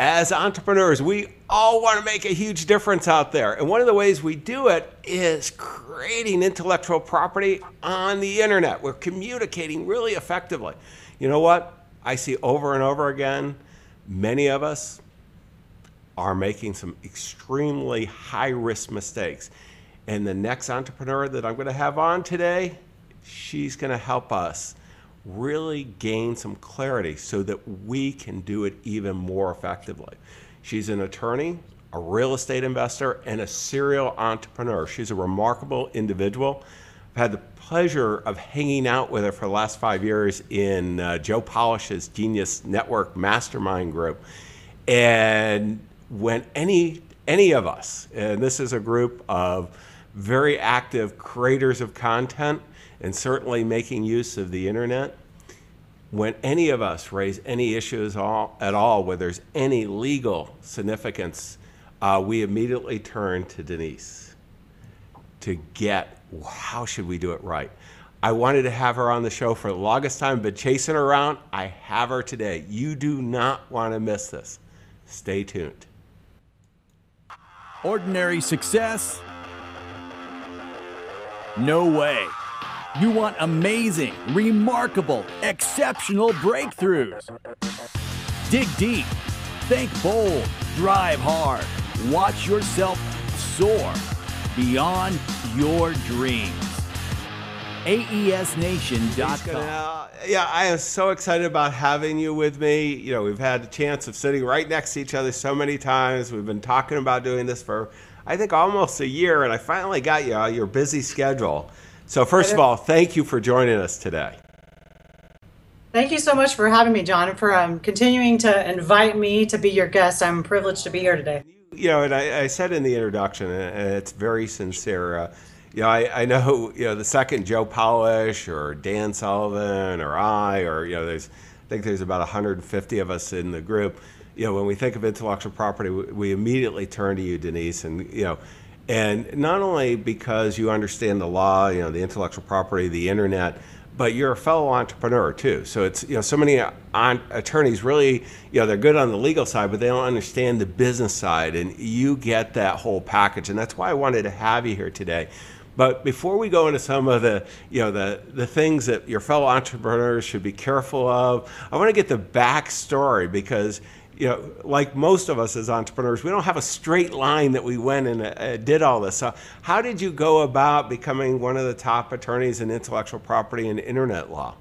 as entrepreneurs, we all want to make a huge difference out there. And one of the ways we do it is creating intellectual property on the internet. We're communicating really effectively. You know what? I see over and over again, many of us are making some extremely high risk mistakes. And the next entrepreneur that I'm going to have on today, she's going to help us really gain some clarity so that we can do it even more effectively. She's an attorney, a real estate investor, and a serial entrepreneur. She's a remarkable individual. I've had the pleasure of hanging out with her for the last five years in uh, Joe Polish's Genius Network Mastermind Group. And when any any of us, and this is a group of very active creators of content and certainly making use of the internet, when any of us raise any issues all, at all where there's any legal significance, uh, we immediately turn to Denise to get how should we do it right. I wanted to have her on the show for the longest time, but chasing her around, I have her today. You do not want to miss this. Stay tuned. Ordinary success? No way. You want amazing, remarkable, exceptional breakthroughs. Dig deep, think bold, drive hard, watch yourself soar beyond your dreams. AESNation.com. Yeah, I am so excited about having you with me. You know, we've had a chance of sitting right next to each other so many times. We've been talking about doing this for, I think, almost a year, and I finally got you on your busy schedule. So, first of all, thank you for joining us today. Thank you so much for having me, John, and for um, continuing to invite me to be your guest. I'm privileged to be here today. You know, and I, I said in the introduction, and it's very sincere. Uh, you know, I, I know, you know, the second Joe Polish or Dan Sullivan or I, or, you know, there's, I think there's about 150 of us in the group. You know, when we think of intellectual property, we, we immediately turn to you, Denise, and, you know, and not only because you understand the law, you know, the intellectual property, the internet, but you're a fellow entrepreneur too. So it's you know so many attorneys really you know they're good on the legal side, but they don't understand the business side, and you get that whole package, and that's why I wanted to have you here today. But before we go into some of the, you know, the, the things that your fellow entrepreneurs should be careful of, I want to get the backstory because, you know, like most of us as entrepreneurs, we don't have a straight line that we went and uh, did all this. So how did you go about becoming one of the top attorneys in intellectual property and internet law?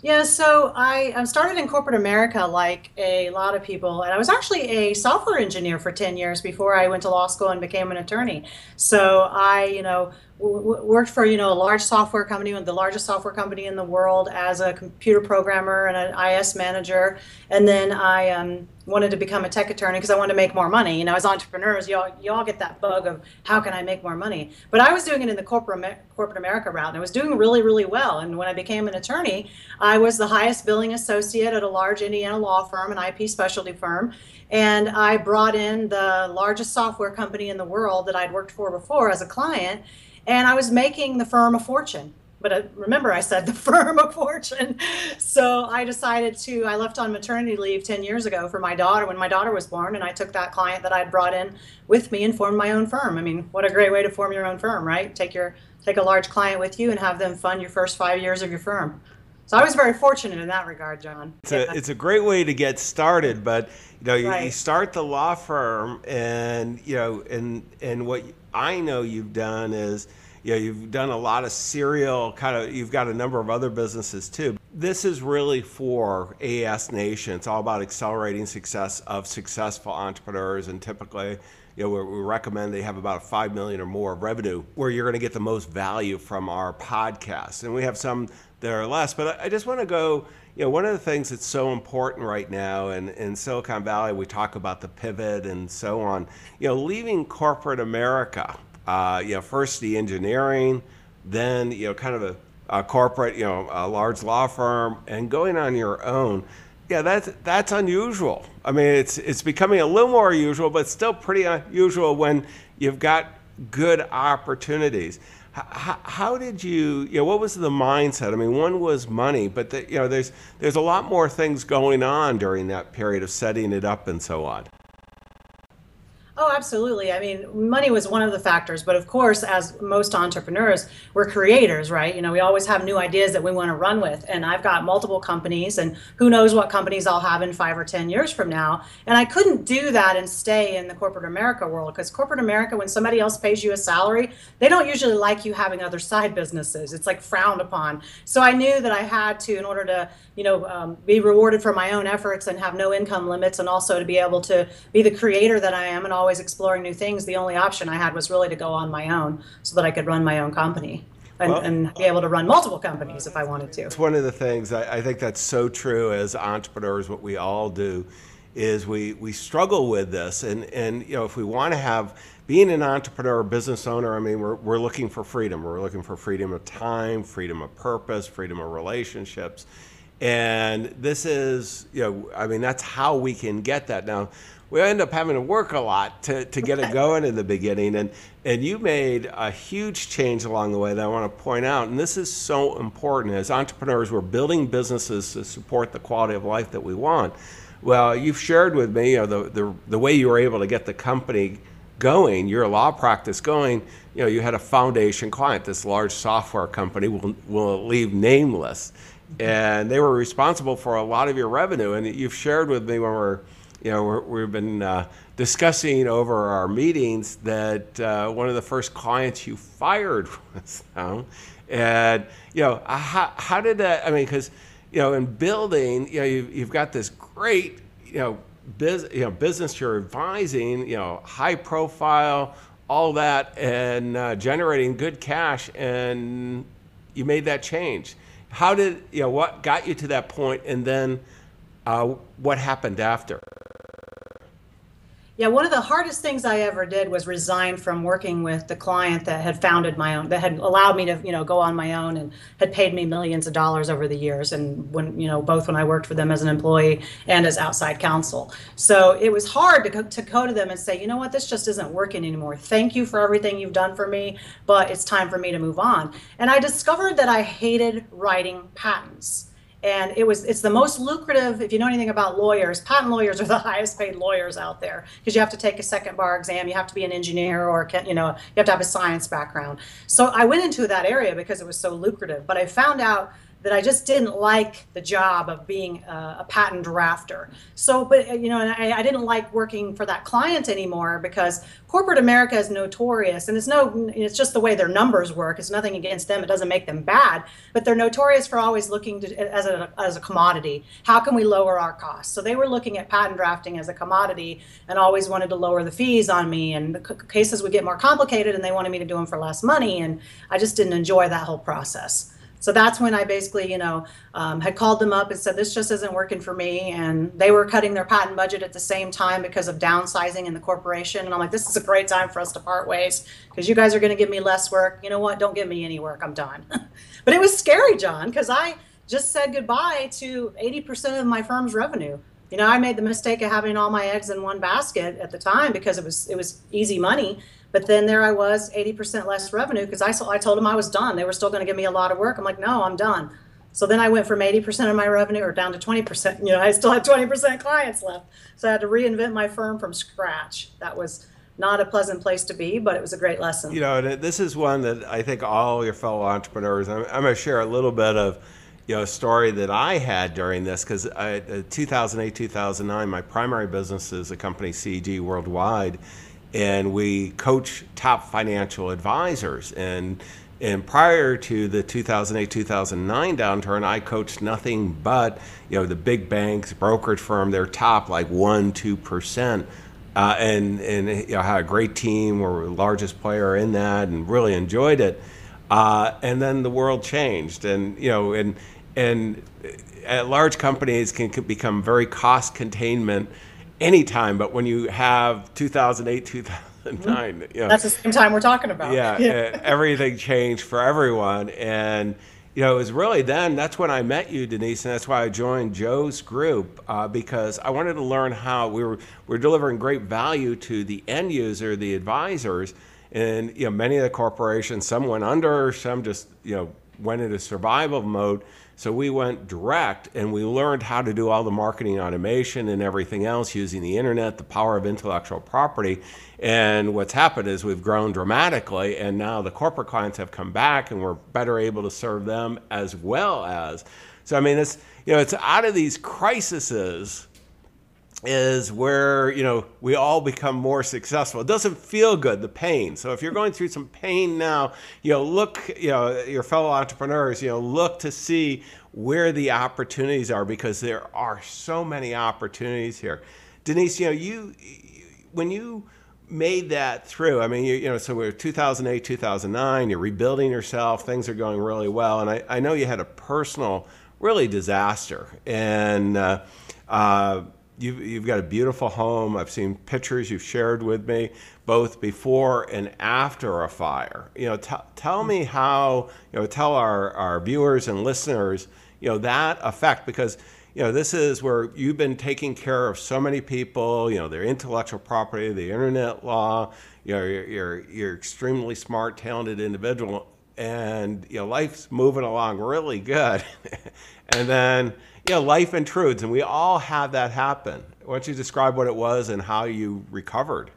Yeah, so I, I started in corporate America like a lot of people, and I was actually a software engineer for 10 years before I went to law school and became an attorney. So I, you know, worked for, you know, a large software company, the largest software company in the world as a computer programmer and an IS manager. And then I um, wanted to become a tech attorney because I wanted to make more money. You know, as entrepreneurs, y'all, y'all get that bug of how can I make more money? But I was doing it in the corporate, corporate America route, and I was doing really, really well. And when I became an attorney, I was the highest billing associate at a large Indiana law firm, an IP specialty firm. And I brought in the largest software company in the world that I'd worked for before as a client and I was making the firm a fortune. But uh, remember, I said the firm a fortune. So I decided to, I left on maternity leave 10 years ago for my daughter when my daughter was born, and I took that client that I'd brought in with me and formed my own firm. I mean, what a great way to form your own firm, right? Take your take a large client with you and have them fund your first five years of your firm. So I was very fortunate in that regard, John. It's, a, it's a great way to get started, but you know, you, right. you, start the law firm, and you know, and and what I know you've done is, you know, you've done a lot of serial kind of. You've got a number of other businesses too. This is really for AES Nation. It's all about accelerating success of successful entrepreneurs, and typically you know, we recommend they have about five million or more of revenue, where you're going to get the most value from our podcast. And we have some that are less. But I just want to go. You know, one of the things that's so important right now, and in Silicon Valley, we talk about the pivot and so on. You know, leaving corporate America. Uh, you know, first the engineering, then you know, kind of a, a corporate, you know, a large law firm, and going on your own yeah, that's that's unusual. I mean, it's it's becoming a little more usual, but still pretty unusual when you've got good opportunities. How, how did you, you know, what was the mindset? I mean, one was money, but the, you know, there's there's a lot more things going on during that period of setting it up and so on. Oh, absolutely. I mean, money was one of the factors, but of course, as most entrepreneurs, we're creators, right? You know, we always have new ideas that we want to run with. And I've got multiple companies, and who knows what companies I'll have in five or 10 years from now. And I couldn't do that and stay in the corporate America world because corporate America, when somebody else pays you a salary, they don't usually like you having other side businesses. It's like frowned upon. So I knew that I had to, in order to, you know, um, be rewarded for my own efforts and have no income limits, and also to be able to be the creator that I am and always exploring new things, the only option I had was really to go on my own so that I could run my own company and, Well- and be able to run multiple companies if I wanted to. It's one of the things I, I think that's so true as entrepreneurs. What we all do is we we struggle with this, and and you know if we want to have being an entrepreneur, business owner, I mean we're we're looking for freedom. We're looking for freedom of time, freedom of purpose, freedom of relationships, and this is you know I mean that's how we can get that now. We end up having to work a lot to, to get it going in the beginning, and and you made a huge change along the way that I want to point out. And this is so important as entrepreneurs. We're building businesses to support the quality of life that we want. Well, you've shared with me, you know, the, the the way you were able to get the company going, your law practice going. You know, you had a foundation client, this large software company. Will will leave nameless, mm-hmm. and they were responsible for a lot of your revenue. And you've shared with me when we're you know, we're, we've been uh, discussing over our meetings that uh, one of the first clients you fired was them. And, you know, how, how did that, I mean, because, you know, in building, you know, you've, you've got this great, you know, biz, you know, business you're advising, you know, high profile, all that, and uh, generating good cash, and you made that change. How did, you know, what got you to that point, and then uh, what happened after? Yeah, one of the hardest things I ever did was resign from working with the client that had founded my own, that had allowed me to, you know, go on my own and had paid me millions of dollars over the years. And when, you know, both when I worked for them as an employee and as outside counsel. So it was hard to to go to them and say, you know what, this just isn't working anymore. Thank you for everything you've done for me, but it's time for me to move on. And I discovered that I hated writing patents and it was it's the most lucrative if you know anything about lawyers patent lawyers are the highest paid lawyers out there because you have to take a second bar exam you have to be an engineer or you know you have to have a science background. So i went into that area because it was so lucrative but i found out that I just didn't like the job of being a, a patent drafter. So, but uh, you know, and I, I, didn't like working for that client anymore because corporate America is notorious, and it's no, it's just the way their numbers work. It's nothing against them; it doesn't make them bad, but they're notorious for always looking to as a as a commodity. How can we lower our costs? So they were looking at patent drafting as a commodity, and always wanted to lower the fees on me. And the cases would get more complicated, and they wanted me to do them for less money, and I just didn't enjoy that whole process. So that's when I basically, you know, um, had called them up and said, this just isn't working for me. And they were cutting their patent budget at the same time because of downsizing in the corporation. And I'm like, this is a great time for us to part ways because you guys are going to give me less work. You know what? Don't give me any work. I'm done. but it was scary, John, because I just said goodbye to 80% of my firm's revenue. You know, I made the mistake of having all my eggs in one basket at the time because it was it was easy money. But then there I was, 80% less revenue because I, I told them I was done. They were still going to give me a lot of work. I'm like, no, I'm done. So then I went from 80% of my revenue or down to 20%. You know, I still had 20% clients left. So I had to reinvent my firm from scratch. That was not a pleasant place to be, but it was a great lesson. You know, this is one that I think all your fellow entrepreneurs, I'm, I'm going to share a little bit of, you know, a story that I had during this because uh, 2008, 2009, my primary business is a company, CEG Worldwide and we coach top financial advisors. And and prior to the 2008 2009 downturn, I coached nothing but you know the big banks, brokerage firm, their top like one two percent. Uh, and and you know, had a great team. We're the largest player in that, and really enjoyed it. Uh, and then the world changed, and you know, and and uh, large companies can, can become very cost containment anytime, but when you have 2008, 2009, you know, That's the same time we're talking about. yeah, uh, everything changed for everyone. And, you know, it was really then, that's when I met you, Denise, and that's why I joined Joe's group uh, because I wanted to learn how we were, we are delivering great value to the end user, the advisors. And you know, many of the corporations, some went under, some just you know went into survival mode. So we went direct and we learned how to do all the marketing automation and everything else using the internet, the power of intellectual property. And what's happened is we've grown dramatically, and now the corporate clients have come back, and we're better able to serve them as well as. So I mean, it's you know, it's out of these crises is where you know we all become more successful. It doesn't feel good, the pain. So if you're going through some pain now, you know, look, you know, your fellow entrepreneurs, you know, look to see where the opportunities are because there are so many opportunities here. Denise, you know, you when you made that through, I mean, you, you know, so we're 2008, 2009, you're rebuilding yourself, things are going really well, and I, I know you had a personal, really disaster, and. Uh, uh, you've, you've got a beautiful home. I've seen pictures you've shared with me, both before and after a fire. You know, t- tell me how, you know, tell our, our viewers and listeners, you know, that effect, because, you know, this is where you've been taking care of so many people, you know, their intellectual property, the internet law, you know, you're, you're, you're extremely smart, talented individual, and, you know, life's moving along really good. and then, know, life intrudes, and we all have that happen. Why don't you describe what it was and how you recovered?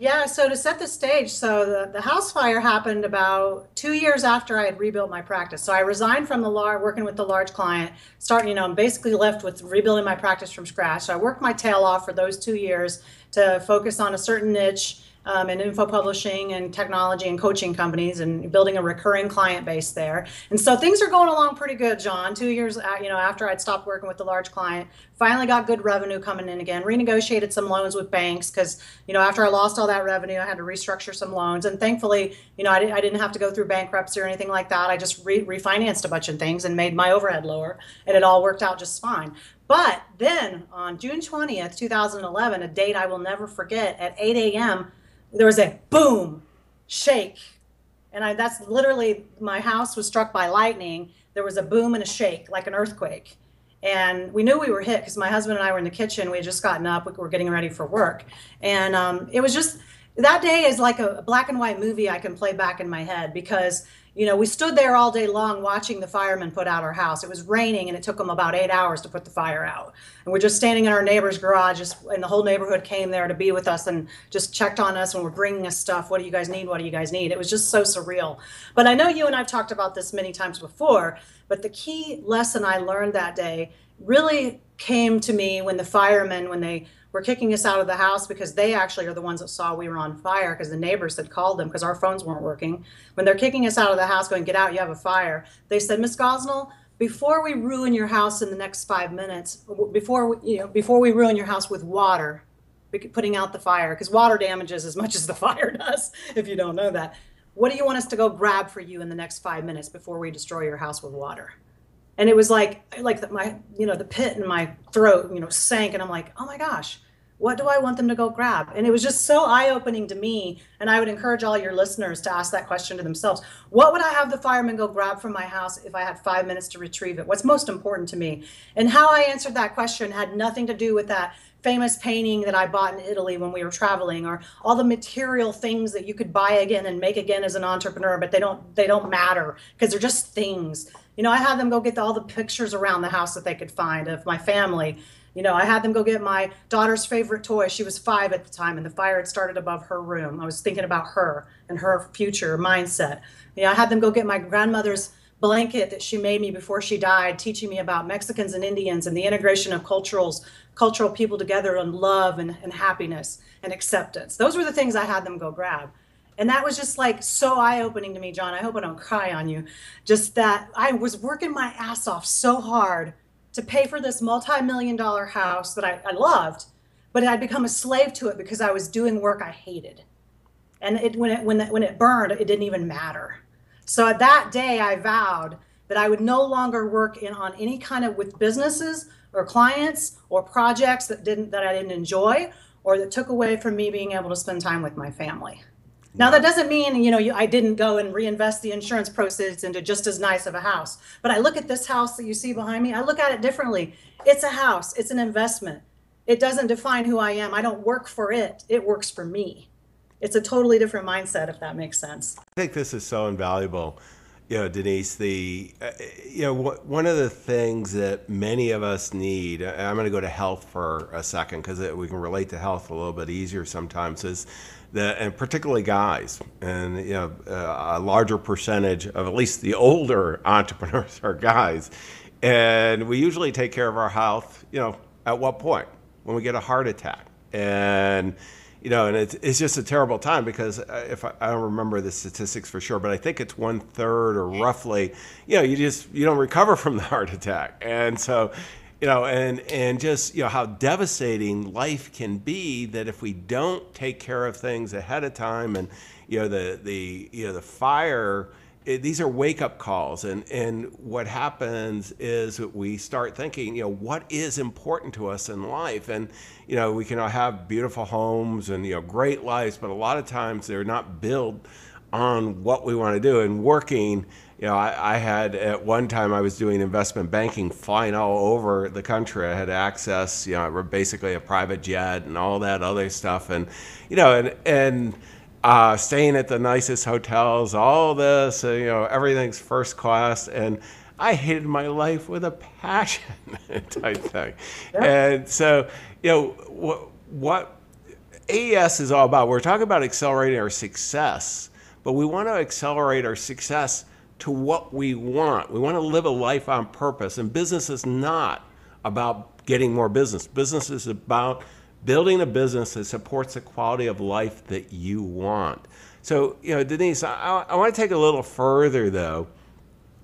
Yeah, so to set the stage, so the, the house fire happened about two years after I had rebuilt my practice. So I resigned from the large, working with the large client, starting, you know, I'm basically left with rebuilding my practice from scratch. So I worked my tail off for those two years to focus on a certain niche um, in info publishing and technology and coaching companies and building a recurring client base there. And so things are going along pretty good, John. Two years, you know, after I'd stopped working with the large client, finally got good revenue coming in again. Renegotiated some loans with banks because you know after I lost all that revenue, I had to restructure some loans. And thankfully, you know, I, I didn't have to go through bankruptcy or anything like that. I just re- refinanced a bunch of things and made my overhead lower, and it all worked out just fine. But then on June 20th, 2011, a date I will never forget, at 8 a.m., there was a boom, shake. And I, that's literally my house was struck by lightning. There was a boom and a shake, like an earthquake. And we knew we were hit because my husband and I were in the kitchen. We had just gotten up. We were getting ready for work. And um, it was just, that day is like a black and white movie I can play back in my head because you know, we stood there all day long watching the firemen put out our house. It was raining and it took them about eight hours to put the fire out. And we're just standing in our neighbor's garage, and the whole neighborhood came there to be with us and just checked on us and we're bringing us stuff. What do you guys need? What do you guys need? It was just so surreal. But I know you and I've talked about this many times before, but the key lesson I learned that day really came to me when the firemen, when they were kicking us out of the house because they actually are the ones that saw we were on fire because the neighbors had called them because our phones weren't working. When they're kicking us out of the house, going, Get out, you have a fire, they said, Miss Gosnell, before we ruin your house in the next five minutes, before we, you know, before we ruin your house with water, putting out the fire, because water damages as much as the fire does, if you don't know that. What do you want us to go grab for you in the next five minutes before we destroy your house with water? And it was like like the, my you know the pit in my throat you know sank. And i'm like oh my gosh what do i want them to go grab? And it was just so eye-opening to me. And i would encourage all your listeners to ask that question to themselves. What would i have the firemen go grab from my house if i had five minutes to retrieve it? What's most important to me? And how i answered that question had nothing to do with that famous painting that I bought in Italy when we were traveling or all the material things that you could buy again and make again as an entrepreneur but they don't they don't matter because they're just things you know, I had them go get all the pictures around the house that they could find of my family. You know, I had them go get my daughter's favorite toy. She was five at the time, and the fire had started above her room. I was thinking about her and her future mindset. You know, I had them go get my grandmother's blanket that she made me before she died, teaching me about Mexicans and Indians and the integration of culturals, cultural people together and love and, and happiness and acceptance. Those were the things I had them go grab. And that was just like so eye opening to me, John. I hope I don't cry on you. Just that I was working my ass off so hard to pay for this multi million dollar house that I, I loved, but I'd become a slave to it because I was doing work I hated. And it, when, it, when, it, when it burned, it didn't even matter. So at that day, I vowed that I would no longer work in on any kind of with businesses or clients or projects that didn't that I didn't enjoy or that took away from me being able to spend time with my family. Now that doesn't mean, you know, you, I didn't go and reinvest the insurance proceeds into just as nice of a house. But I look at this house that you see behind me, I look at it differently. It's a house, it's an investment. It doesn't define who I am. I don't work for it. It works for me. it's a totally different mindset, if that makes sense. I think this is so invaluable. You know, Denise, the, uh, you know, one of the things that many of us need, I'm going to go to health for a second because we can relate to health a little bit easier sometimes, is the, and particularly guys, and, you know, uh, a larger percentage of at least the older entrepreneurs are guys. And we usually take care of our health, you know, at what point? When we get a heart attack. And, you know, and it's, it's just a terrible time because uh, if I, I don't remember the statistics for sure, but I think it's one third or roughly, you know, you just you don't recover from the heart attack, and so, you know, and and just you know how devastating life can be that if we don't take care of things ahead of time, and you know the the you know the fire it, these are wake up calls, and and what happens is we start thinking, you know, what is important to us in life, and you know, we can all have beautiful homes and you know great lives, but a lot of times they're not built on what we want to do and working. You know, I, I had at one time I was doing investment banking, flying all over the country. I had access, you know, basically a private jet and all that other stuff, and you know, and and uh, staying at the nicest hotels, all this, uh, you know, everything's first class, and I hated my life with a passion type thing. Yeah. And so, you know, what, what AES is all about, we're talking about accelerating our success, but we want to accelerate our success to what we want. We want to live a life on purpose, and business is not about getting more business. Business is about building a business that supports the quality of life that you want. So, you know, Denise, I, I want to take a little further though,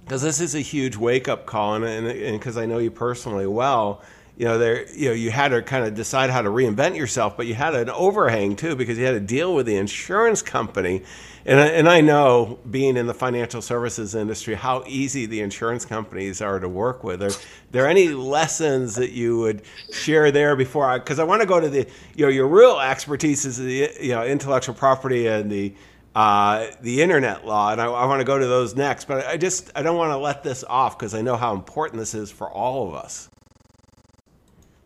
because this is a huge wake up call, and because I know you personally well, you know, there, you know, you had to kind of decide how to reinvent yourself, but you had an overhang too because you had to deal with the insurance company, and and I know being in the financial services industry how easy the insurance companies are to work with. Are there any lessons that you would share there before I? Because I want to go to the, you know, your real expertise is the, you know, intellectual property and the. Uh, the internet law, and I, I want to go to those next. But I just I don't want to let this off because I know how important this is for all of us.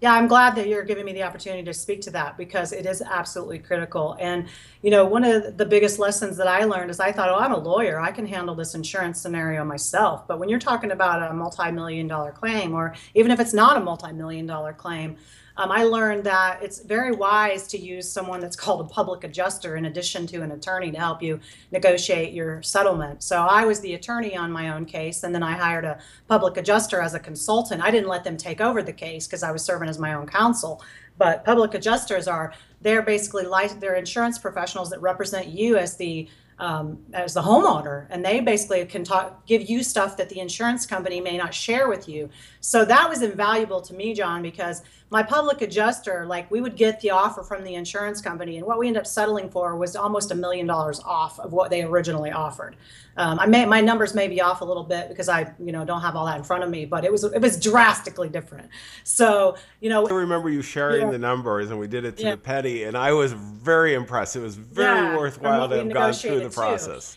Yeah, I'm glad that you're giving me the opportunity to speak to that because it is absolutely critical. And, you know, one of the biggest lessons that I learned is I thought, oh, I'm a lawyer. I can handle this insurance scenario myself. But when you're talking about a multi million dollar claim, or even if it's not a multi million dollar claim, um, I learned that it's very wise to use someone that's called a public adjuster in addition to an attorney to help you negotiate your settlement. So I was the attorney on my own case, and then I hired a public adjuster as a consultant. I didn't let them take over the case because I was serving as my own counsel. But public adjusters are they're basically like they're insurance professionals that represent you as the um, as the homeowner, and they basically can talk, give you stuff that the insurance company may not share with you. So that was invaluable to me, John, because my public adjuster, like we would get the offer from the insurance company, and what we ended up settling for was almost a million dollars off of what they originally offered. Um, I may my numbers may be off a little bit because I you know don't have all that in front of me, but it was it was drastically different. So you know, I remember you sharing yeah. the numbers, and we did it to yeah. the penny, and I was very impressed. It was very yeah, worthwhile to have gone through the process.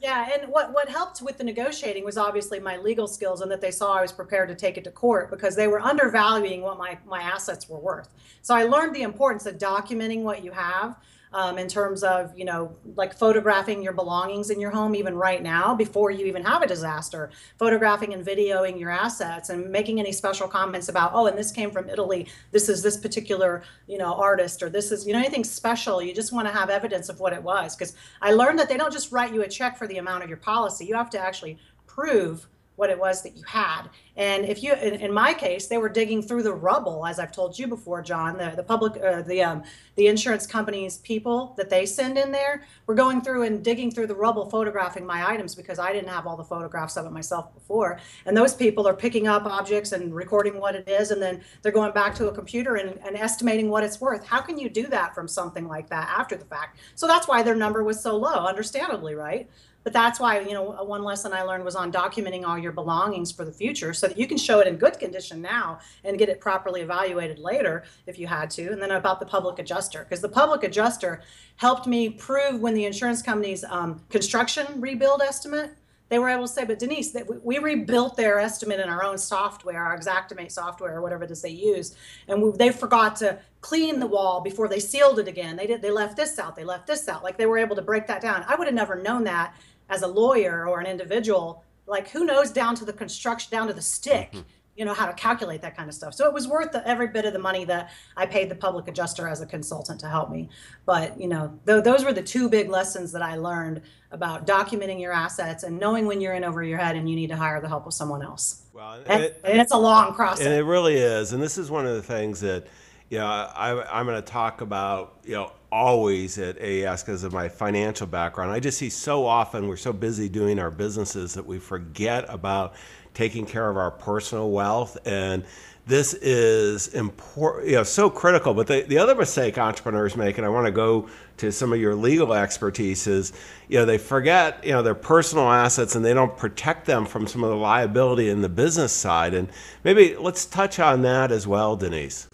Yeah, and what what helped with the negotiating was obviously my legal skills and that they saw I was prepared to take it to court because they were undervaluing what my my assets were worth. So I learned the importance of documenting what you have um, in terms of you know like photographing your belongings in your home even right now before you even have a disaster photographing and videoing your assets and making any special comments about oh and this came from italy. This is this particular you know artist or this is you know anything special. You just want to have evidence of what it was because i learned that they don't just write you a check for the amount of your policy. You have to actually prove what it was that you had. And if you, in, in, my case, they were digging through the rubble, as I've told you before, John. The the public, uh, the um, the insurance companies people that they send in there were going through and digging through the rubble, photographing my items because I didn't have all the photographs of it myself before. And those people are picking up objects and recording what it is, and then they're going back to a computer and, and estimating what it's worth. How can you do that from something like that after the fact? So that's why their number was so low, understandably, right? But that's why you know one lesson i learned was on documenting all your belongings for the future so that you can show it in good condition now and get it properly evaluated later if you had to and then about the public adjuster because the public adjuster helped me prove when the insurance company's um, construction rebuild estimate they were able to say, but Denise, that we, we rebuilt their estimate in our own software, our Xactimate software or whatever it is they use, and we, they forgot to clean the wall before they sealed it again. They did. They left this out. They left this out. Like they were able to break that down. I would have never known that as a lawyer or an individual. Like who knows down to the construction, down to the stick. Mm-hmm. You know how to calculate that kind of stuff. So it was worth the, every bit of the money that I paid the public adjuster as a consultant to help me. But you know, th- those were the two big lessons that I learned about documenting your assets and knowing when you're in over your head and you need to hire the help of someone else. Well, and And, it- and it's a long process. And it really is. And this is one of the things that, you know, I, I'm going to talk about, you know, always at AES because of my financial background. I just see so often we're so busy doing our businesses that we forget about taking care of our personal wealth. And this is important, you know, so critical. But the, the other mistake entrepreneurs make, and I want to go to some of your legal expertise, is, you know, they forget, you know, their personal assets and they don't protect them from some of the liability in the business side. And maybe let's touch on that as well, Denise.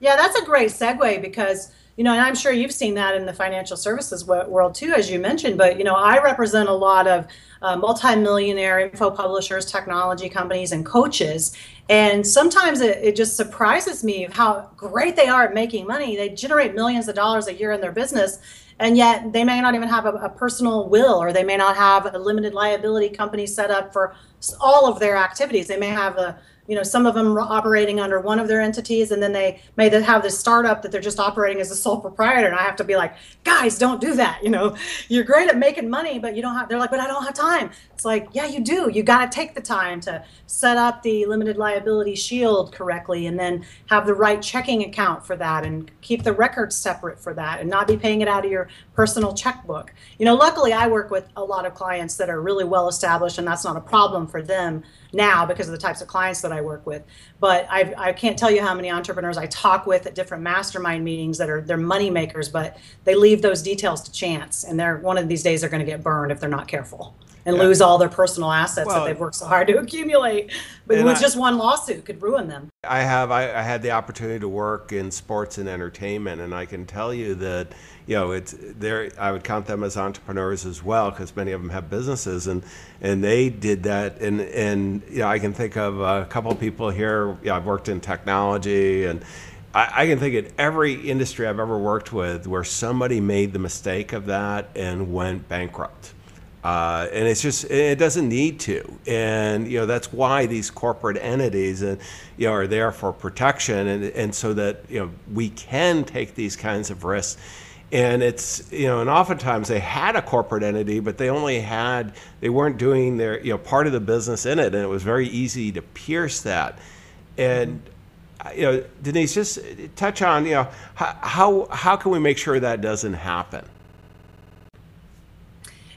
Yeah, that's a great segue because, you know, and I'm sure you've seen that in the financial services wo- world too, as you mentioned. But, you know, I represent a lot of uh, multimillionaire info publishers, technology companies, and coaches. And sometimes it, it just surprises me how great they are at making money. They generate millions of dollars a year in their business. And yet they may not even have a, a personal will, or they may not have a limited liability company set up for all of their activities. They may have a you know some of them are operating under one of their entities and then they may have this startup that they're just operating as a sole proprietor and i have to be like guys don't do that you know? You're great at making money but you don't have they're like but i don't have time. It's like yeah you do. You got to take the time to set up the limited liability shield correctly and then have the right checking account for that and keep the records separate for that and not be paying it out of your personal checkbook. You know luckily i work with a lot of clients that are really well established and that's not a problem for them now because of the types of clients that I work with. But I, I can't tell you how many entrepreneurs I talk with at different mastermind meetings that are they're money makers, but they leave those details to chance, and they're one of these days they're going to get burned if they're not careful and lose all their personal assets Well, that they've worked so hard to accumulate. But with I- just one lawsuit could ruin them. I have. I, I had the opportunity to work in sports and entertainment, and I can tell you that you know it's there. I would count them as entrepreneurs as well, because many of them have businesses, and and they did that. And and you know, I can think of a couple of people here. You know, I've worked in technology, and I can think of every industry I've ever worked with where somebody made the mistake of that and went bankrupt. Uh, and it's just it doesn't need to. And you know that's why these corporate entities and you know are there for protection. And and so that you know we can take these kinds of risks. And it's you know and oftentimes they had a corporate entity but they only had they weren't doing their you know part of the business in it. And it was very easy to pierce that. And uh, you know denise just touch on you know how, how can we make sure that doesn't happen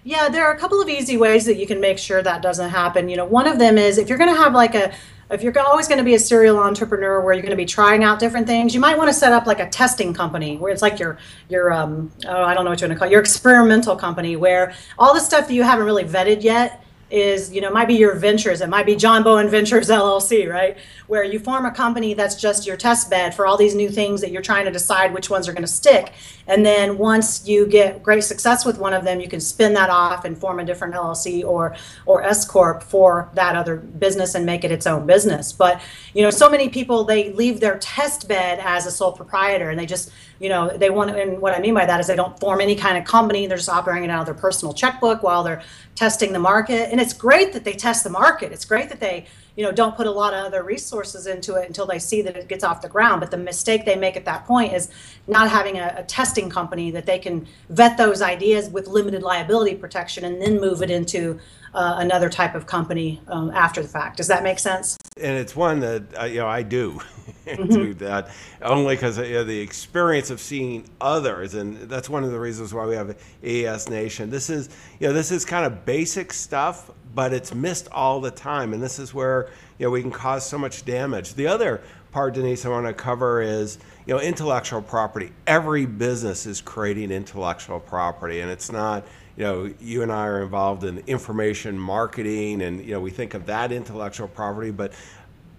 Yeah, there are a couple of easy ways that you can make sure that doesn't happen. You know, one of them is if you're going to have like a if you're always going to be a serial entrepreneur where you're going to be trying out different things, you might want to set up like a testing company where it's like your your um oh I don't know what you're going to call it, your experimental company where all the stuff that you haven't really vetted yet is you know might be your ventures. It might be john bowen ventures llc right? Where you form a company that's just your test bed for all these new things that you're trying to decide which ones are going to stick. And then once you get great success with one of them you can spin that off and form a different llc or or s corp for that other business and make it its own business. But you know so many people they leave their test bed as a sole proprietor and they just you know they want and what i mean by that is they don't form any kind of company. They're just operating out of their personal checkbook while they're testing the market. And it's great that they test the market. It's great that they you know don't put a lot of other resources into it until they see that it gets off the ground. But the mistake they make at that point is not having a, a testing company that they can vet those ideas with limited liability protection and then move it into uh, another type of company um, after the fact does that make sense and it's one that uh, you know I do do that only because you know, the experience of seeing others, and that's one of the reasons why we have AES Nation. This is you know this is kind of basic stuff, but it's missed all the time, and this is where you know we can cause so much damage. The other part, Denise, I want to cover is you know intellectual property. Every business is creating intellectual property, and it's not you know, you and I are involved in information marketing, and you know, we think of that intellectual property. But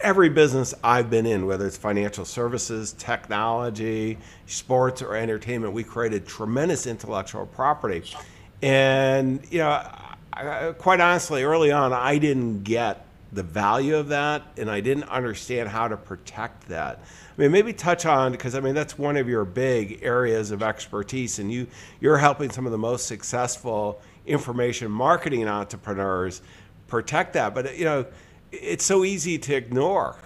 every business I've been in, whether it's financial services, technology, sports, or entertainment, we created tremendous intellectual property. And you know, I, quite honestly, early on, I didn't get the value of that, and I didn't understand how to protect that. I mean, maybe touch on because I mean that's one of your big areas of expertise, and you you're helping some of the most successful information marketing entrepreneurs protect that. But you know, it's so easy to ignore.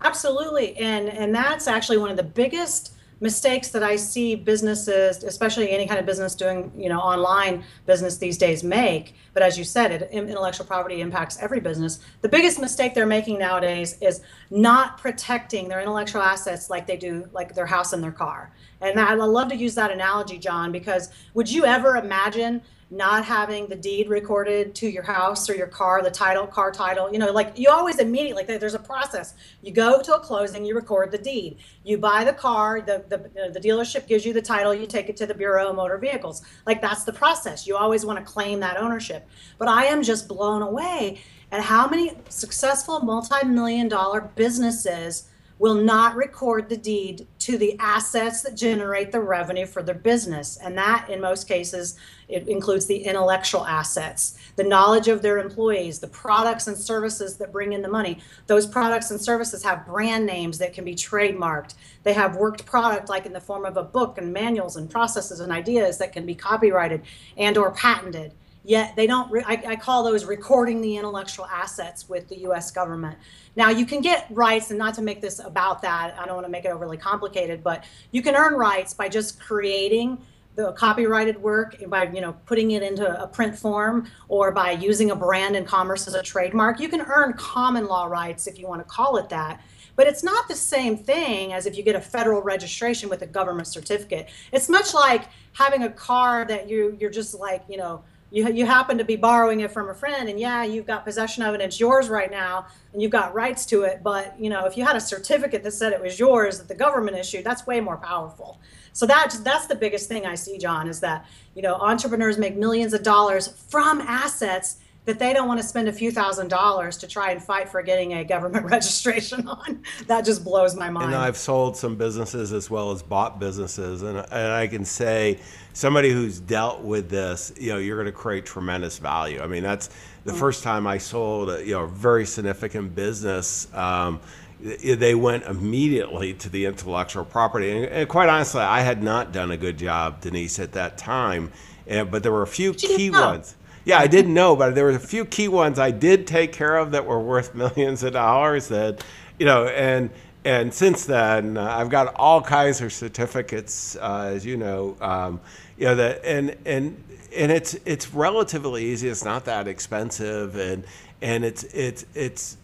Absolutely. And and that's actually one of the biggest mistakes that I see businesses, especially any kind of business doing, you know, online business these days make. But as you said, it, intellectual property impacts every business. The biggest mistake they're making nowadays is not protecting their intellectual assets like they do, like their house and their car. And I love to use that analogy, John, because would you ever imagine not having the deed recorded to your house or your car, the title, car title, you know, like you always immediately, like there's a process. You go to a closing, you record the deed. You buy the car, the, the, the dealership gives you the title, you take it to the Bureau of Motor Vehicles. Like that's the process. You always want to claim that ownership. But I am just blown away at how many successful multi million dollar businesses will not record the deed to the assets that generate the revenue for their business. And that, in most cases, it includes the intellectual assets, the knowledge of their employees, the products and services that bring in the money. Those products and services have brand names that can be trademarked. They have worked product like in the form of a book and manuals and processes and ideas that can be copyrighted and or patented yet they don't re- I, I, call those recording the intellectual assets with the us government. Now you can get rights and not to make this about that i don't want to make it overly complicated but you can earn rights by just creating the copyrighted work by you know putting it into a print form or by using a brand in commerce as a trademark. You can earn common law rights if you want to call it that. But it's not the same thing as if you get a federal registration with a government certificate. It's much like having a car that you you're just like you know you, you happen to be borrowing it from a friend and yeah you've got possession of it it's yours right now and you've got rights to it but you know if you had a certificate that said it was yours that the government issued that's way more powerful. So that's that's the biggest thing i see john is that you know entrepreneurs make millions of dollars from assets that they don't want to spend a few thousand dollars to try and fight for getting a government registration on. That just blows my mind. And I've sold some businesses as well as bought businesses, and, and I can say somebody who's dealt with this, you know, you're going to create tremendous value. I mean, that's the mm-hmm. first time I sold, a, you know, a very significant business. Um, they went immediately to the intellectual property, and, and, quite honestly, I had not done a good job, Denise, at that time. And, but there were a few key ones. Yeah, I didn't know, but there were a few key ones I did take care of that were worth millions of dollars. That, you know, and and since then uh, I've got all kinds of certificates, uh, as you know, um, you know that, and and and it's it's relatively easy. It's not that expensive, and and it's it's it's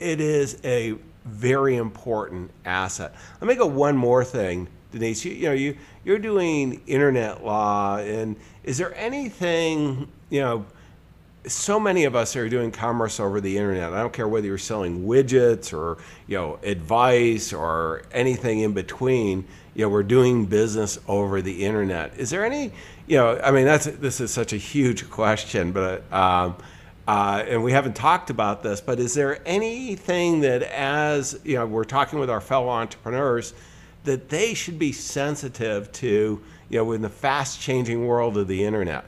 it is a very important asset. Let me go one more thing, Denise. You, you know you you're doing internet law, and is there anything you know, so many of us are doing commerce over the internet. I don't care whether you're selling widgets or you know advice or anything in between. You know, we're doing business over the internet. Is there any, you know, I mean, that's this is such a huge question, but um, uh, and we haven't talked about this. But is there anything that, as you know, we're talking with our fellow entrepreneurs, that they should be sensitive to, you know, in the fast-changing world of the internet?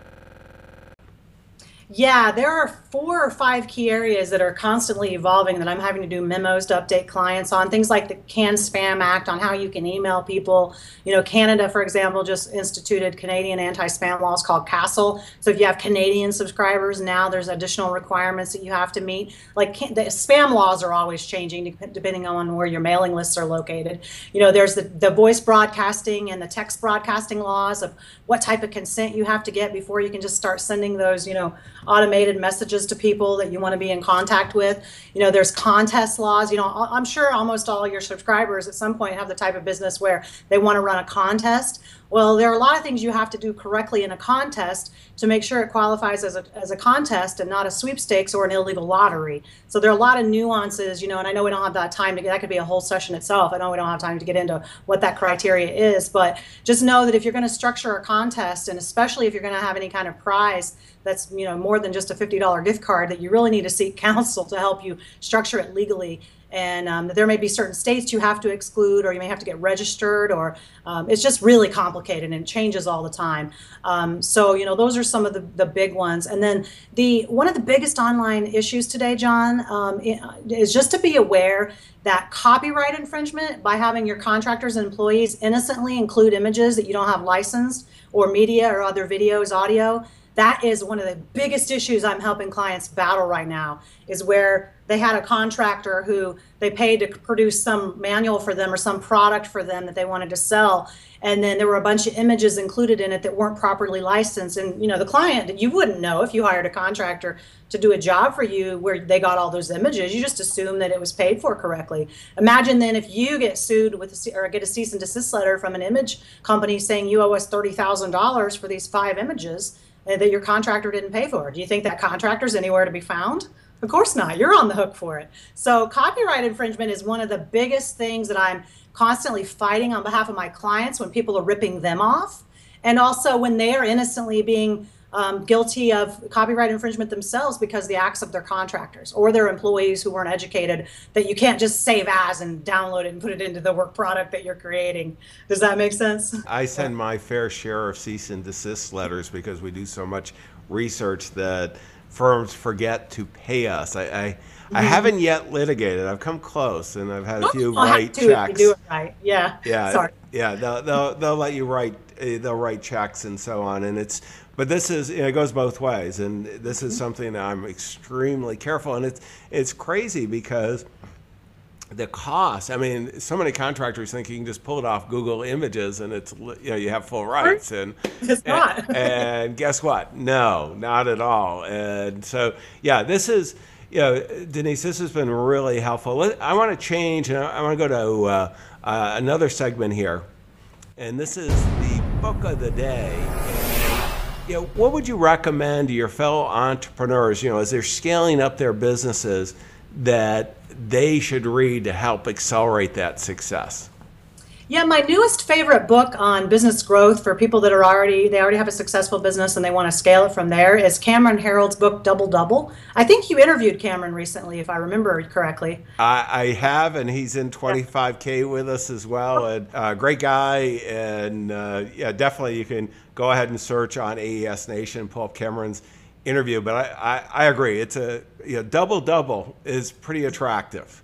Yeah, there are four or five key areas that are constantly evolving that I'm having to do memos to update clients on. Things like the CAN Spam Act on how you can email people. You know, Canada, for example, just instituted Canadian anti-spam laws called CASL. So if you have Canadian subscribers now, there's additional requirements that you have to meet. Like the spam laws are always changing depending on where your mailing lists are located. You know, there's the, the voice broadcasting and the text broadcasting laws of what type of consent you have to get before you can just start sending those, you know, automated messages to people that you want to be in contact with. You know, there's contest laws. You know, I'm sure almost all your subscribers at some point have the type of business where they want to run a contest. Well, there are a lot of things you have to do correctly in a contest to make sure it qualifies as a, as a contest and not a sweepstakes or an illegal lottery. So there are a lot of nuances, you know, and I know we don't have that time to get, that could be a whole session itself. I know we don't have time to get into what that criteria is, but just know that if you're going to structure a contest, and especially if you're going to have any kind of prize that's, you know, more than just a $50 gift card, that you really need to seek counsel to help you structure it legally and um, there may be certain states you have to exclude, or you may have to get registered, or um, it's just really complicated and changes all the time. Um, so you know those are some of the, the big ones. And then the one of the biggest online issues today, John, um, is just to be aware that copyright infringement by having your contractors and employees innocently include images that you don't have licensed or media or other videos, audio that is one of the biggest issues I'm helping clients battle right now is where they had a contractor who they paid to produce some manual for them or some product for them that they wanted to sell. And then there were a bunch of images included in it that weren't properly licensed. And you know the client you wouldn't know if you hired a contractor to do a job for you where they got all those images. You just assume that it was paid for correctly. Imagine then if you get sued with or get a cease and desist letter from an image company saying you owe us $30000 for these five images Uh, that your contractor didn't pay for. Do you think that contractor's anywhere to be found? Of course not. You're on the hook for it. So, copyright infringement is one of the biggest things that I'm constantly fighting on behalf of my clients when people are ripping them off. And also when they are innocently being um, guilty of copyright infringement themselves because the acts of their contractors or their employees who weren't educated that you can't just save as and download it and put it into the work product that you're creating. Does that make sense? I send my fair share of cease and desist letters because we do so much research that firms forget to pay us. I, I I haven't yet litigated. I've come close, and I've had a few I'll write checks. do it right. Yeah. Yeah. Sorry. Yeah. They'll, they'll they'll let you write eh, they'll write checks and so on, and it's but this is you know, it goes both ways, and this is something that I'm extremely careful, and it's it's crazy because the cost. I mean, so many contractors think you can just pull it off Google Images and it's you know you have full rights and It's not. and, and guess what? No, not at all. And so yeah, this is you know Denise, this has been really helpful. I want to change and I, I want to go to uh, uh, another segment here, and this is the book of the day. You know, what would you recommend to your fellow entrepreneurs? You know, as they're scaling up their businesses, that they should read to help accelerate that success. Yeah, my newest favorite book on business growth for people that are already they already have a successful business and they want to scale it from there is Cameron Herold's book Double Double. I think you interviewed Cameron recently, if I remember correctly. I, I have, and he's in 25K with us as well. And uh, great guy, and uh, yeah, definitely you can go ahead and search on AES Nation and pull up Cameron's interview. But I, I, I agree, it's a you know, double double is pretty attractive.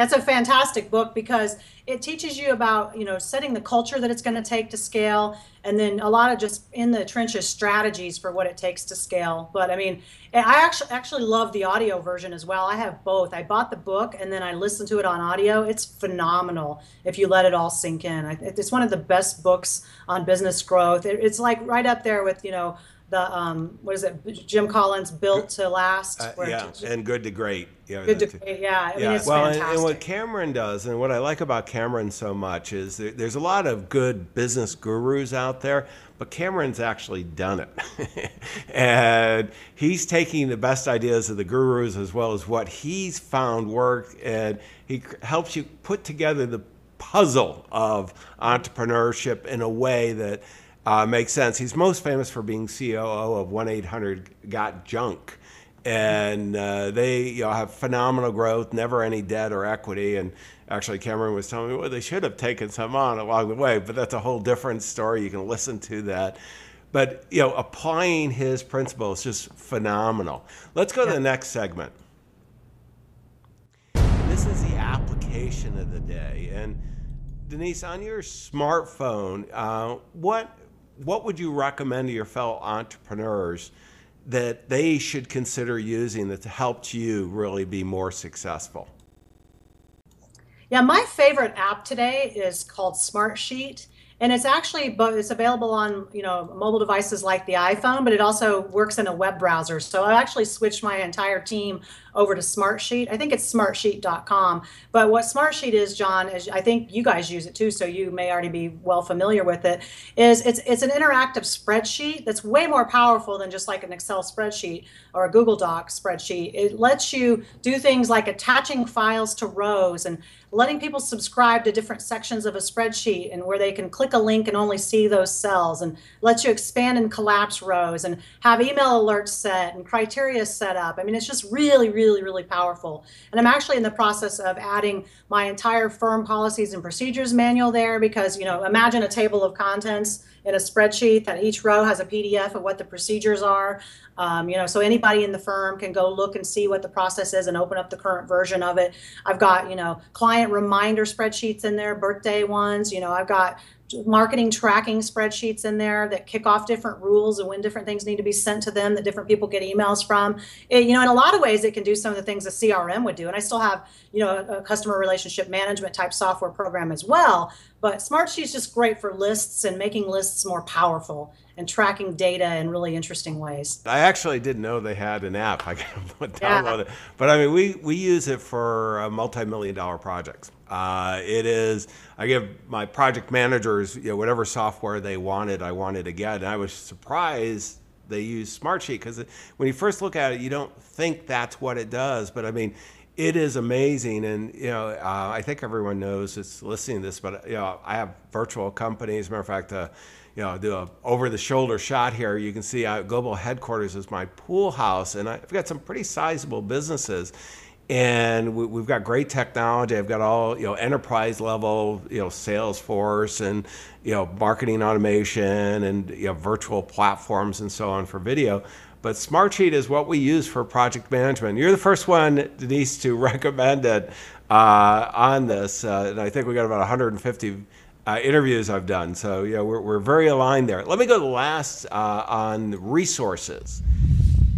That's a fantastic book because it teaches you about, you know, setting the culture that it's going to take to scale and then a lot of just in the trenches strategies for what it takes to scale. But I mean, I actually actually love the audio version as well. I have both. I bought the book and then I listened to it on audio. It's phenomenal if you let it all sink in. It's one of the best books on business growth. It's like right up there with, you know, the um, what is it? Jim Collins built to last. Uh, yeah, and good to great. Yeah, good to great. Yeah, I mean Yeah, it's well, and, and what Cameron does, and what I like about Cameron so much is there, there's a lot of good business gurus out there, but Cameron's actually done it, and he's taking the best ideas of the gurus as well as what he's found work, and he helps you put together the puzzle of entrepreneurship in a way that uh, makes sense. He's most famous for being COO of 1 800 Got Junk. And uh, they you know, have phenomenal growth, never any debt or equity. And actually, Cameron was telling me, well, they should have taken some on along the way, but that's a whole different story. You can listen to that. But you know, applying his principles is just phenomenal. Let's go to the next segment. This is the application of the day. And Denise, on your smartphone, uh, what what would you recommend to your fellow entrepreneurs that they should consider using that helped you really be more successful? Yeah, my favorite app today is called Smartsheet, and it's actually but it's available on you know mobile devices like the iPhone, but it also works in a web browser. So I actually switched my entire team over to Smartsheet. I think it's smartsheet.com. But what Smartsheet is, John, is I think you guys use it too, so you may already be well familiar with it. Is it's it's an interactive spreadsheet that's way more powerful than just like an Excel spreadsheet or a Google Doc spreadsheet. It lets you do things like attaching files to rows and letting people subscribe to different sections of a spreadsheet and where they can click a link and only see those cells and lets you expand and collapse rows and have email alerts set and criteria set up. I mean, it's just really, really, really really powerful. And I'm actually in the process of adding my entire firm policies and procedures manual there because, you know, imagine a table of contents in a spreadsheet that each row has a PDF of what the procedures are. Um, you know, so anybody in the firm can go look and see what the process is and open up the current version of it. I've got, you know, client reminder spreadsheets in there, birthday ones. You know, I've got marketing tracking spreadsheets in there that kick off different rules and when different things need to be sent to them that different people get emails from. It, you know, in a lot of ways, it can do some of the things a CRM would do. And I still have, you know, a, a customer relationship management type software program as well. But Smartsheet's just great for lists and making lists more powerful and tracking data in really interesting ways. I actually didn't know they had an app. I got to download yeah. it. But I mean, we, we use it for uh, multi-million dollar projects. Uh, it is, I give my project managers, you know, whatever software they wanted, I wanted to get. And I was surprised they use Smartsheet because when you first look at it, you don't think that's what it does. But I mean, it is amazing, and you know, uh, I think everyone knows it's listening to this, but you know, I have virtual companies. Matter of fact, uh, you know, do a over-the-shoulder shot here. You can see uh, global headquarters is my pool house, and I've got some pretty sizable businesses, and we, have got great technology. I've got all you know enterprise level, you know, Salesforce and you know marketing automation and you know virtual platforms and so on for video. But Smartsheet is what we use for project management. You're the first one, Denise, to recommend it uh, on this. Uh, and I think we got about 150 uh, interviews I've done. So, yeah, we're, we're very aligned there. Let me go last uh, on resources.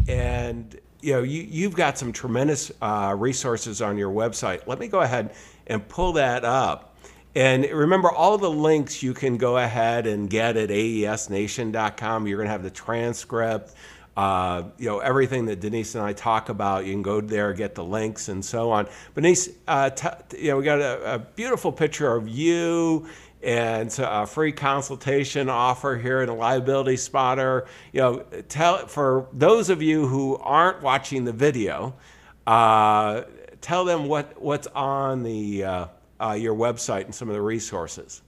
And, you know, you, you've got some tremendous uh, resources on your website. Let me go ahead and pull that up. And remember, all the links you can go ahead and get at aesnation.com. You're going to have the transcript uh, you know, everything that Denise and I talk about, you can go there, get the links and so on. Denise, uh, you know, we got a, a, beautiful picture of you and a free consultation offer here in a liability spotter. You know, tell for those of you who aren't watching the video, uh, tell them what what's on the uh, uh, your website and some of the resources.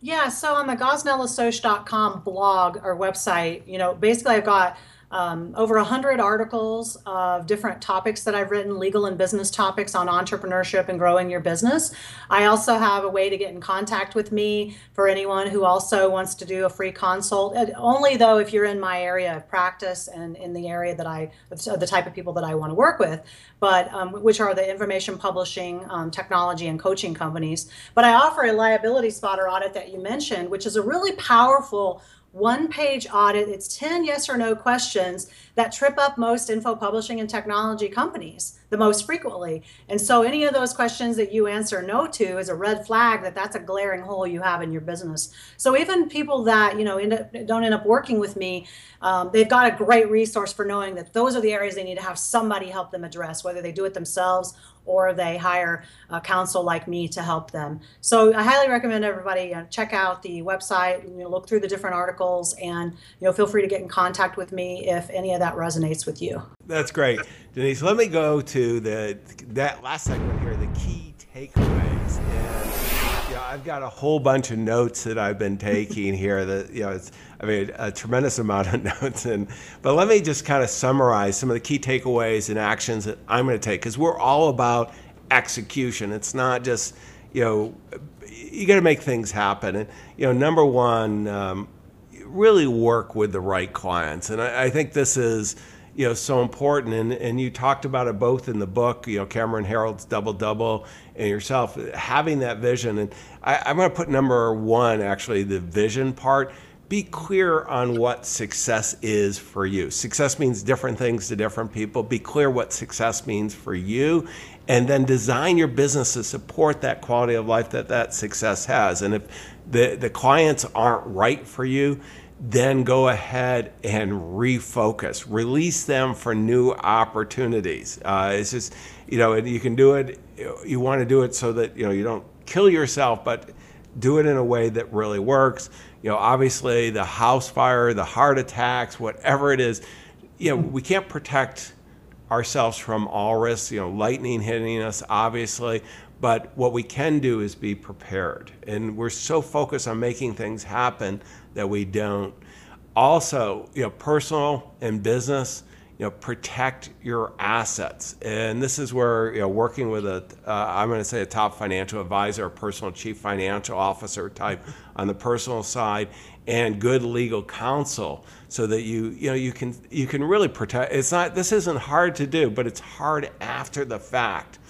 Yeah, so on the gosnellassociates.com blog or website, you know, basically I've got um, over 100 articles of different topics that I've written, legal and business topics on entrepreneurship and growing your business. I also have a way to get in contact with me for anyone who also wants to do a free consult. Only though if you're in my area of practice and in the area that I, the type of people that I want to work with, but um, which are the information publishing, um, technology, and coaching companies. But I offer a liability spotter audit that you mentioned, which is a really powerful one page audit. It's 10 yes or no questions that trip up most info publishing and technology companies the most frequently. And so any of those questions that you answer no to is a red flag that that's a glaring hole you have in your business. So even people that, you know, end up, don't end up working with me, um, they've got a great resource for knowing that those are the areas they need to have somebody help them address, whether they do it themselves or they hire a counsel like me to help them. So I highly recommend everybody uh, check out the website, you know, look through the different articles, and you know, feel free to get in contact with me if any of that resonates with you. That's great, Denise. Let me go to the that last segment here, the key takeaways. And yeah, I've got a whole bunch of notes that I've been taking here. That you know, it's I mean a tremendous amount of notes. And but let me just kind of summarize some of the key takeaways and actions that I'm going to take because we're all about execution. It's not just you know you got to make things happen. And you know, number one, um, really work with the right clients. And I, I think this is you know so important. And and you talked about it both in the book you know cameron herold's double double and yourself having that vision. And I, i'm going to put number one actually the vision part. Be clear on what success is for you. Success means different things to different people. Be clear what success means for you and then design your business to support that quality of life that that success has and if the, the clients aren't right for you then go ahead and refocus, release them for new opportunities. Uh, it's just, you know, you can do it. You want to do it so that you know you don't kill yourself, but do it in a way that really works. You know, obviously the house fire, the heart attacks, whatever it is, you know, we can't protect ourselves from all risks. You know, lightning hitting us, obviously, but what we can do is be prepared. And we're so focused on making things happen that we don't. Also, you know, personal and business, you know, protect your assets. And this is where, you know, working with a, uh, I'm going to say a top financial advisor, a personal chief financial officer type on the personal side, and good legal counsel so that you, you know, you can, you can really protect. It's not, this isn't hard to do, but it's hard after the fact.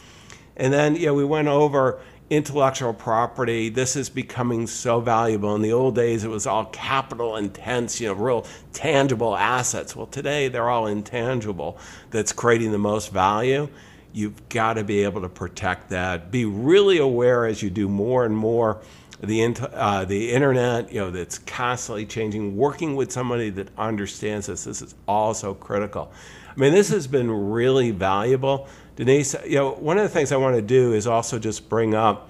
And then, you know, we went over intellectual property. This is becoming so valuable. In the old days, it was all capital intense, you know, real tangible assets. Well, today they're all intangible. That's creating the most value. You've got to be able to protect that. Be really aware as you do more and more the uh, the internet, you know, that's constantly changing. Working with somebody that understands this, this is also critical. I mean, this has been really valuable. Denise, you know, one of the things I want to do is also just bring up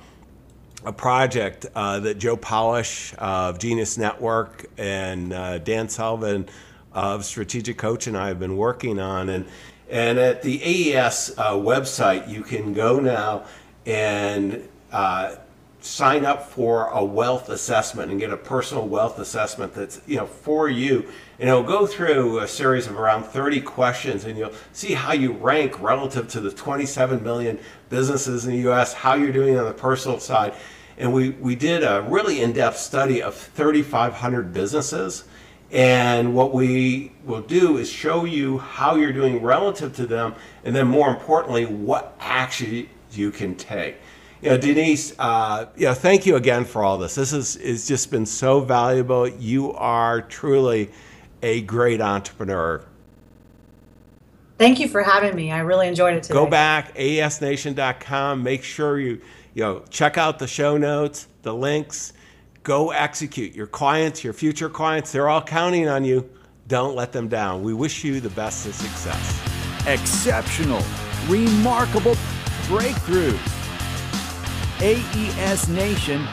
a project uh, that Joe Polish of Genius Network and uh, Dan Sullivan of Strategic Coach and I have been working on. And, and at the AES uh, website, you can go now and uh, sign up for a wealth assessment and get a personal wealth assessment that's you know for you and it'll go through a series of around 30 questions and you'll see how you rank relative to the 27 million businesses in the US how you're doing on the personal side and we we did a really in-depth study of 3500 businesses and what we will do is show you how you're doing relative to them and then more importantly what action you can take you know, Denise, uh, you know, thank you again for all this. This is has just been so valuable. You are truly a great entrepreneur. Thank you for having me. I really enjoyed it today. Go back, aesnation.com. Make sure you, you know, check out the show notes, the links. Go execute. Your clients, your future clients, they're all counting on you. Don't let them down. We wish you the best of success. Exceptional, remarkable breakthroughs aesnation.com.